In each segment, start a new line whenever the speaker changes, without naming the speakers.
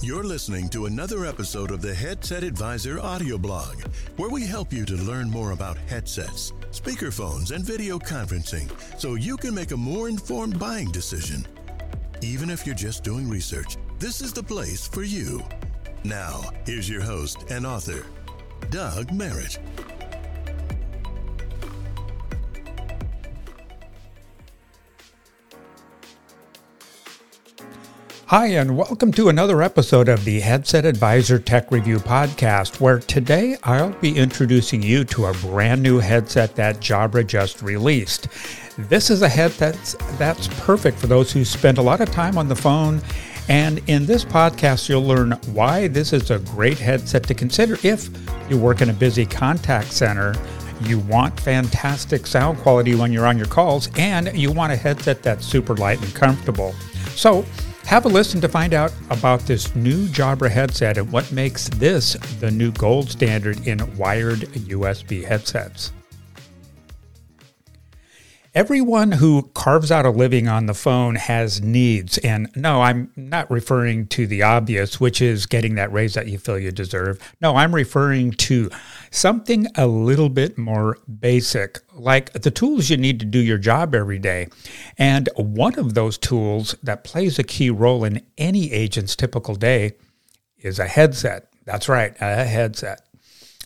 You're listening to another episode of the Headset Advisor audio blog, where we help you to learn more about headsets, speakerphones, and video conferencing so you can make a more informed buying decision. Even if you're just doing research, this is the place for you. Now, here's your host and author, Doug Merritt.
Hi, and welcome to another episode of the Headset Advisor Tech Review Podcast, where today I'll be introducing you to a brand new headset that Jabra just released. This is a headset that's, that's perfect for those who spend a lot of time on the phone. And in this podcast, you'll learn why this is a great headset to consider if you work in a busy contact center you want fantastic sound quality when you're on your calls, and you want a headset that's super light and comfortable. So, have a listen to find out about this new Jabra headset and what makes this the new gold standard in wired USB headsets. Everyone who carves out a living on the phone has needs. And no, I'm not referring to the obvious, which is getting that raise that you feel you deserve. No, I'm referring to something a little bit more basic, like the tools you need to do your job every day. And one of those tools that plays a key role in any agent's typical day is a headset. That's right, a headset.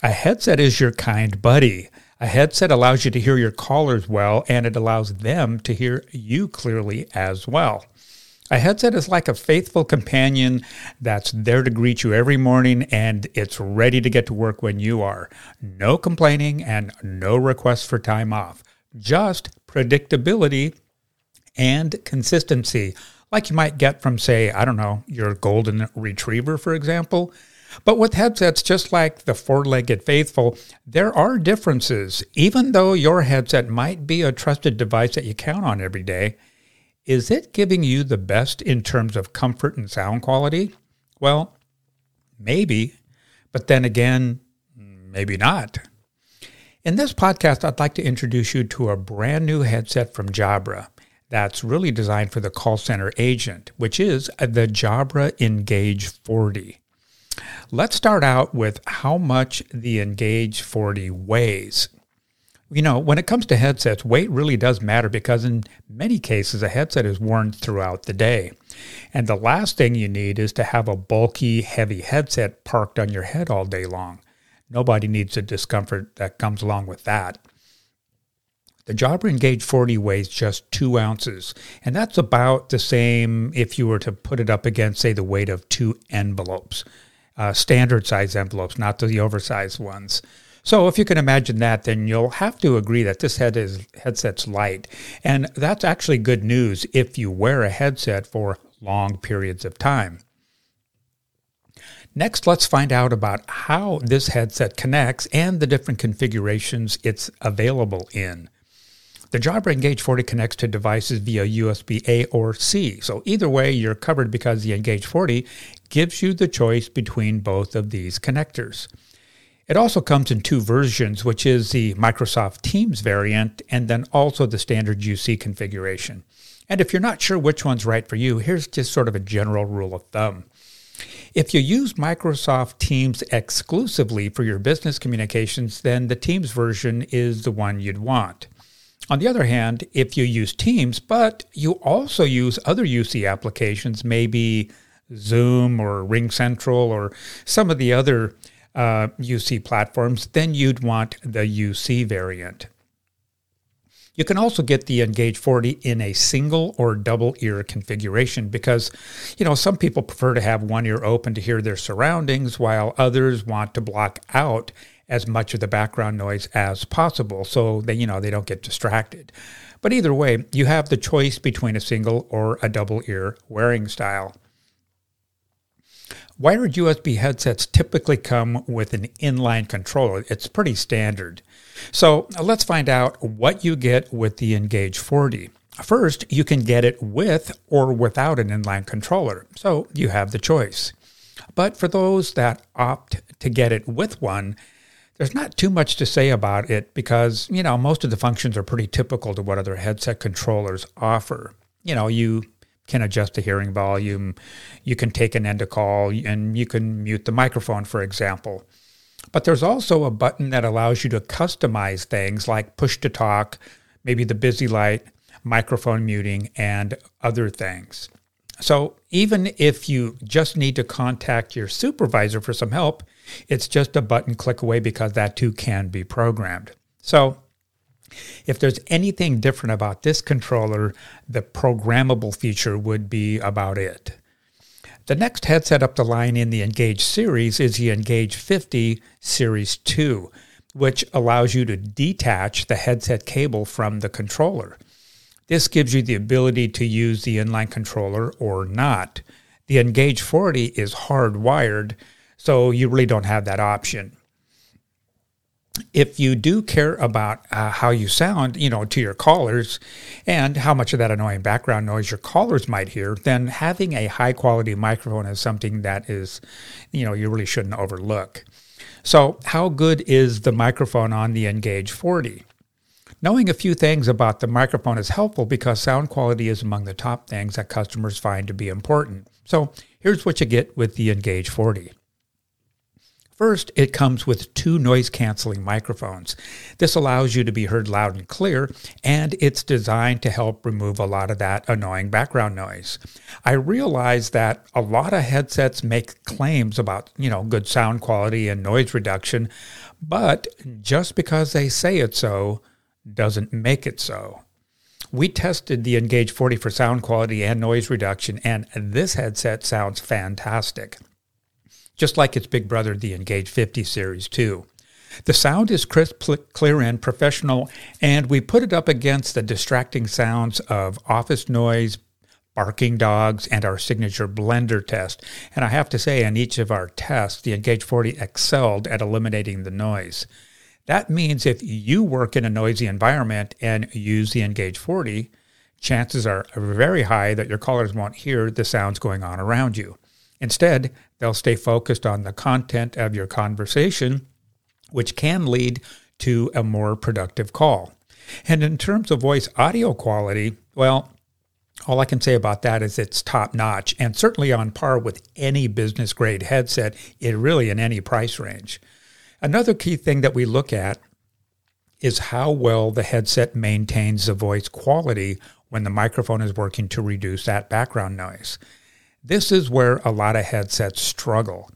A headset is your kind buddy. A headset allows you to hear your callers well, and it allows them to hear you clearly as well. A headset is like a faithful companion that's there to greet you every morning and it's ready to get to work when you are. No complaining and no requests for time off. Just predictability and consistency, like you might get from, say, I don't know, your golden retriever, for example. But with headsets, just like the four legged faithful, there are differences. Even though your headset might be a trusted device that you count on every day, is it giving you the best in terms of comfort and sound quality? Well, maybe, but then again, maybe not. In this podcast, I'd like to introduce you to a brand new headset from Jabra that's really designed for the call center agent, which is the Jabra Engage 40. Let's start out with how much the Engage 40 weighs. You know, when it comes to headsets, weight really does matter because in many cases, a headset is worn throughout the day. And the last thing you need is to have a bulky, heavy headset parked on your head all day long. Nobody needs the discomfort that comes along with that. The Jabra Engage 40 weighs just two ounces, and that's about the same if you were to put it up against, say, the weight of two envelopes uh, standard size envelopes, not the oversized ones. So if you can imagine that, then you'll have to agree that this head is headset's light. And that's actually good news if you wear a headset for long periods of time. Next, let's find out about how this headset connects and the different configurations it's available in. The Jabra Engage 40 connects to devices via USB A or C. So either way, you're covered because the Engage 40 gives you the choice between both of these connectors. It also comes in two versions, which is the Microsoft Teams variant and then also the standard UC configuration. And if you're not sure which one's right for you, here's just sort of a general rule of thumb. If you use Microsoft Teams exclusively for your business communications, then the Teams version is the one you'd want. On the other hand, if you use Teams, but you also use other UC applications, maybe Zoom or RingCentral or some of the other uh, UC platforms, then you'd want the UC variant. You can also get the Engage 40 in a single or double ear configuration because, you know, some people prefer to have one ear open to hear their surroundings while others want to block out as much of the background noise as possible so that you know they don't get distracted. But either way, you have the choice between a single or a double ear wearing style. Wired USB headsets typically come with an inline controller. It's pretty standard. So uh, let's find out what you get with the Engage 40. First, you can get it with or without an inline controller, so you have the choice. But for those that opt to get it with one, there's not too much to say about it because, you know, most of the functions are pretty typical to what other headset controllers offer. You know, you can adjust the hearing volume. You can take an end to call and you can mute the microphone, for example. But there's also a button that allows you to customize things like push to talk, maybe the busy light, microphone muting, and other things. So even if you just need to contact your supervisor for some help, it's just a button click away because that too can be programmed. So if there's anything different about this controller, the programmable feature would be about it. The next headset up the line in the Engage series is the Engage 50 Series 2, which allows you to detach the headset cable from the controller. This gives you the ability to use the inline controller or not. The Engage 40 is hardwired, so you really don't have that option if you do care about uh, how you sound, you know, to your callers and how much of that annoying background noise your callers might hear, then having a high quality microphone is something that is, you know, you really shouldn't overlook. So, how good is the microphone on the Engage 40? Knowing a few things about the microphone is helpful because sound quality is among the top things that customers find to be important. So, here's what you get with the Engage 40. First, it comes with two noise canceling microphones. This allows you to be heard loud and clear, and it's designed to help remove a lot of that annoying background noise. I realize that a lot of headsets make claims about, you know, good sound quality and noise reduction, but just because they say it so doesn't make it so. We tested the Engage 40 for sound quality and noise reduction, and this headset sounds fantastic just like its big brother, the Engage 50 Series 2. The sound is crisp, clear, and professional, and we put it up against the distracting sounds of office noise, barking dogs, and our signature blender test. And I have to say, in each of our tests, the Engage 40 excelled at eliminating the noise. That means if you work in a noisy environment and use the Engage 40, chances are very high that your callers won't hear the sounds going on around you. Instead, they'll stay focused on the content of your conversation, which can lead to a more productive call. And in terms of voice audio quality, well, all I can say about that is it's top notch and certainly on par with any business grade headset, it really in any price range. Another key thing that we look at is how well the headset maintains the voice quality when the microphone is working to reduce that background noise. This is where a lot of headsets struggle.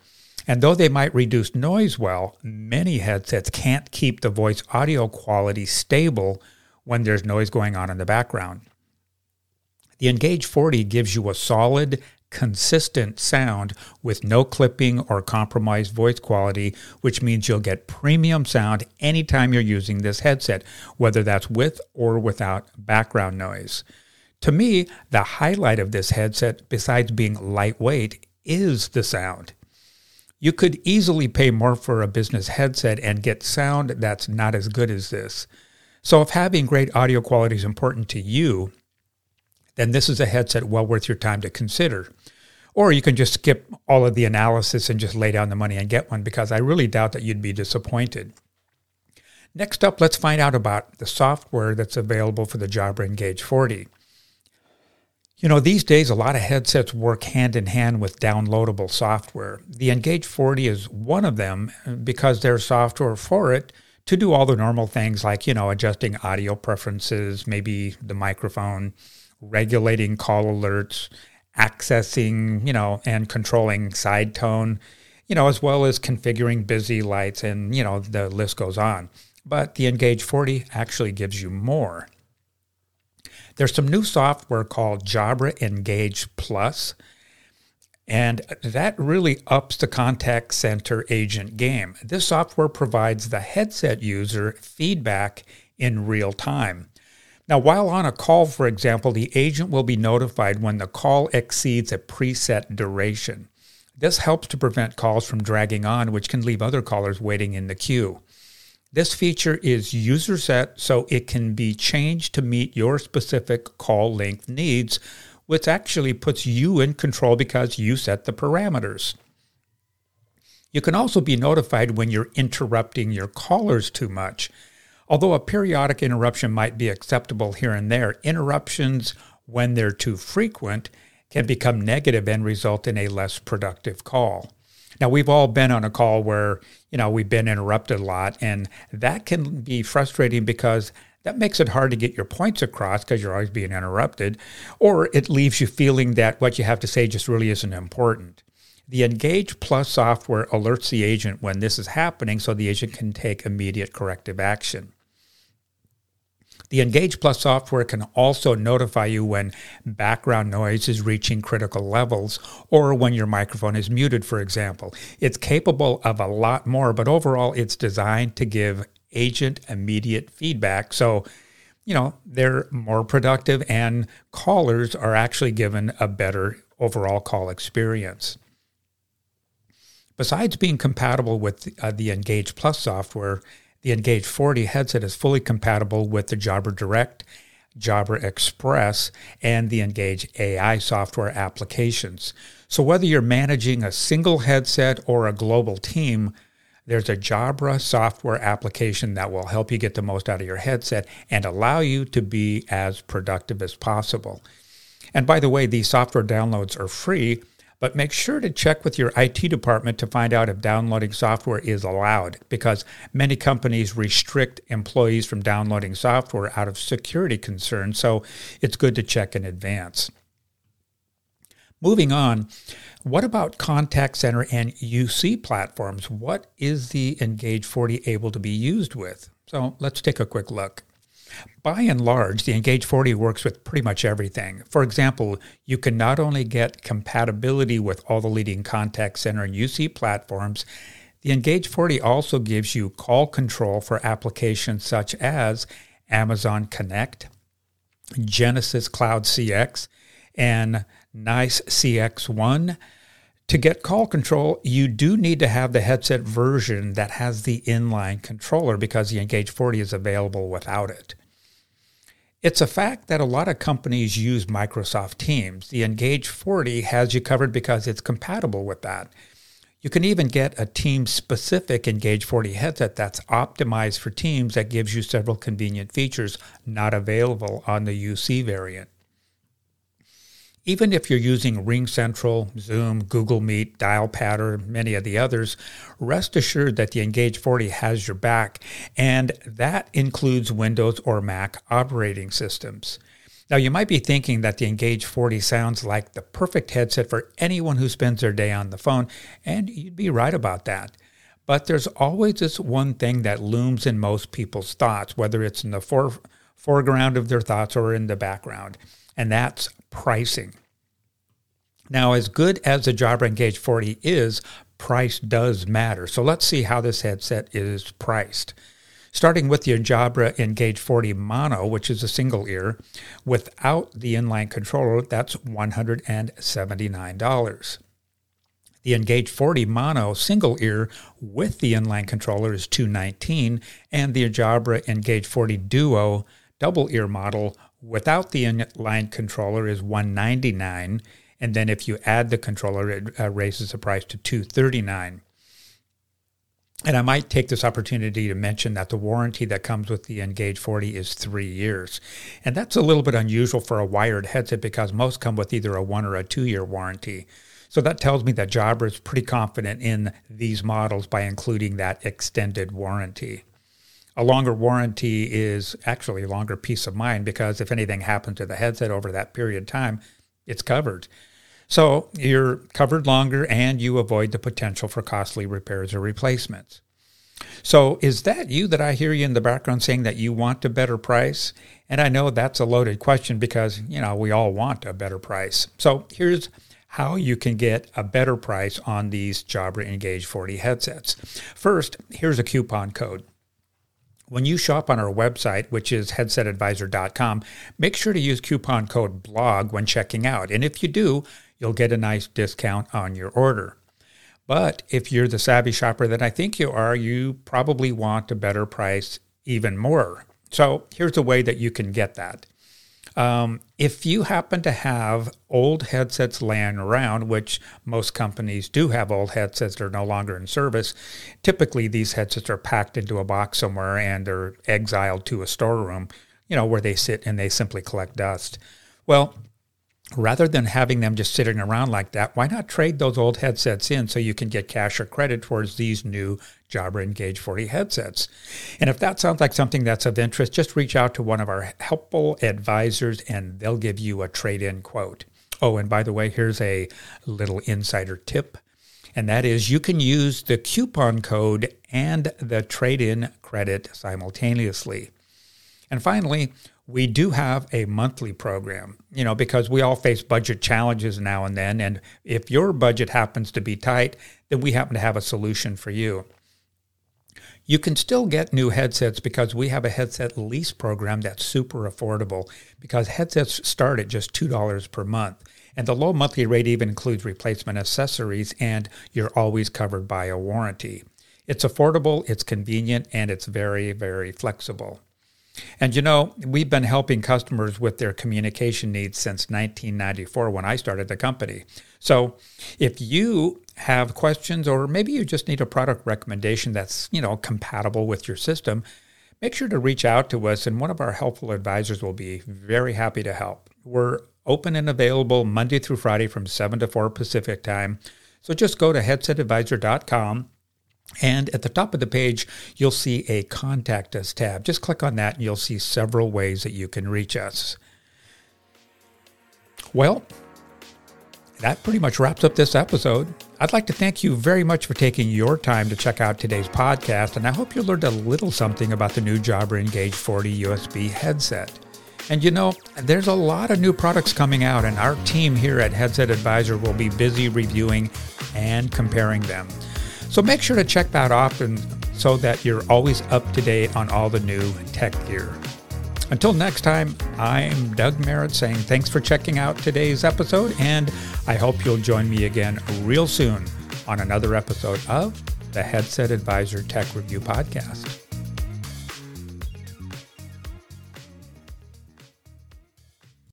And though they might reduce noise well, many headsets can't keep the voice audio quality stable when there's noise going on in the background. The Engage 40 gives you a solid, consistent sound with no clipping or compromised voice quality, which means you'll get premium sound anytime you're using this headset, whether that's with or without background noise. To me, the highlight of this headset, besides being lightweight, is the sound. You could easily pay more for a business headset and get sound that's not as good as this. So, if having great audio quality is important to you, then this is a headset well worth your time to consider. Or you can just skip all of the analysis and just lay down the money and get one because I really doubt that you'd be disappointed. Next up, let's find out about the software that's available for the Jabra Engage 40. You know, these days, a lot of headsets work hand in hand with downloadable software. The Engage 40 is one of them uh, because there's software for it to do all the normal things like, you know, adjusting audio preferences, maybe the microphone, regulating call alerts, accessing, you know, and controlling side tone, you know, as well as configuring busy lights and, you know, the list goes on. But the Engage 40 actually gives you more. There's some new software called Jabra Engage Plus, and that really ups the contact center agent game. This software provides the headset user feedback in real time. Now, while on a call, for example, the agent will be notified when the call exceeds a preset duration. This helps to prevent calls from dragging on, which can leave other callers waiting in the queue. This feature is user set, so it can be changed to meet your specific call length needs, which actually puts you in control because you set the parameters. You can also be notified when you're interrupting your callers too much. Although a periodic interruption might be acceptable here and there, interruptions when they're too frequent, can become negative and result in a less productive call. Now, we've all been on a call where, you know, we've been interrupted a lot, and that can be frustrating because that makes it hard to get your points across because you're always being interrupted, or it leaves you feeling that what you have to say just really isn't important. The Engage Plus software alerts the agent when this is happening so the agent can take immediate corrective action. The Engage Plus software can also notify you when background noise is reaching critical levels or when your microphone is muted, for example. It's capable of a lot more, but overall, it's designed to give agent immediate feedback. So, you know, they're more productive and callers are actually given a better overall call experience. Besides being compatible with uh, the Engage Plus software, the Engage 40 headset is fully compatible with the Jabra Direct, Jabra Express, and the Engage AI software applications. So whether you're managing a single headset or a global team, there's a Jabra software application that will help you get the most out of your headset and allow you to be as productive as possible. And by the way, these software downloads are free but make sure to check with your IT department to find out if downloading software is allowed because many companies restrict employees from downloading software out of security concerns. So it's good to check in advance. Moving on, what about contact center and UC platforms? What is the Engage 40 able to be used with? So let's take a quick look. By and large, the Engage 40 works with pretty much everything. For example, you can not only get compatibility with all the leading contact center and UC platforms, the Engage 40 also gives you call control for applications such as Amazon Connect, Genesys Cloud CX, and NICE CXone. To get call control, you do need to have the headset version that has the inline controller because the Engage 40 is available without it. It's a fact that a lot of companies use Microsoft Teams. The Engage 40 has you covered because it's compatible with that. You can even get a Teams specific Engage 40 headset that's optimized for Teams that gives you several convenient features not available on the UC variant. Even if you're using RingCentral, Zoom, Google Meet, Dialpad, many of the others, rest assured that the Engage 40 has your back, and that includes Windows or Mac operating systems. Now, you might be thinking that the Engage 40 sounds like the perfect headset for anyone who spends their day on the phone, and you'd be right about that. But there's always this one thing that looms in most people's thoughts, whether it's in the fore- foreground of their thoughts or in the background, and that's pricing. Now, as good as the Jabra Engage 40 is, price does matter. So let's see how this headset is priced. Starting with the Jabra Engage 40 Mono, which is a single ear, without the inline controller, that's $179. The Engage 40 Mono single ear with the inline controller is 219, and the Jabra Engage 40 Duo double ear model without the inline controller is 199 and then if you add the controller it uh, raises the price to 239 and I might take this opportunity to mention that the warranty that comes with the Engage 40 is three years. And that's a little bit unusual for a wired headset because most come with either a one or a two year warranty. So that tells me that Jabra is pretty confident in these models by including that extended warranty. A longer warranty is actually a longer peace of mind because if anything happens to the headset over that period of time, it's covered. So you're covered longer and you avoid the potential for costly repairs or replacements. So is that you that I hear you in the background saying that you want a better price? And I know that's a loaded question because, you know, we all want a better price. So here's how you can get a better price on these Jabra Engage 40 headsets. First, here's a coupon code. When you shop on our website, which is headsetadvisor.com, make sure to use coupon code BLOG when checking out. And if you do, you'll get a nice discount on your order. But if you're the savvy shopper that I think you are, you probably want a better price even more. So here's a way that you can get that. Um, if you happen to have old headsets laying around, which most companies do have old headsets that are no longer in service, typically these headsets are packed into a box somewhere and they're exiled to a storeroom, you know, where they sit and they simply collect dust. Well, rather than having them just sitting around like that, why not trade those old headsets in so you can get cash or credit towards these new Jabra Engage 40 headsets? And if that sounds like something that's of interest, just reach out to one of our helpful advisors and they'll give you a trade in quote. Oh, and by the way, here's a little insider tip. And that is you can use the coupon code and the trade in credit simultaneously. And finally, we do have a monthly program, you know, because we all face budget challenges now and then. And if your budget happens to be tight, then we happen to have a solution for you. You can still get new headsets because we have a headset lease program that's super affordable because headsets start at just $2 per month. And the low monthly rate even includes replacement accessories, and you're always covered by a warranty. It's affordable, it's convenient, and it's very, very flexible. And you know, we've been helping customers with their communication needs since 1994 when I started the company. So, if you have questions or maybe you just need a product recommendation that's, you know, compatible with your system, make sure to reach out to us and one of our helpful advisors will be very happy to help. We're open and available Monday through Friday from 7 to 4 Pacific time. So just go to headsetadvisor.com and at the top of the page, you'll see a Contact Us tab. Just click on that and you'll see several ways that you can reach us. Well, that pretty much wraps up this episode. I'd like to thank you very much for taking your time to check out today's podcast, and I hope you learned a little something about the new Jabra Engage 40 USB headset. And you know, there's a lot of new products coming out, and our team here at Headset Advisor will be busy reviewing and comparing them. So make sure to check that often so that you're always up to date on all the new tech gear. Until next time, I'm Doug Merritt saying thanks for checking out today's episode, and I hope you'll join me again real soon on another episode of the Headset Advisor Tech Review Podcast.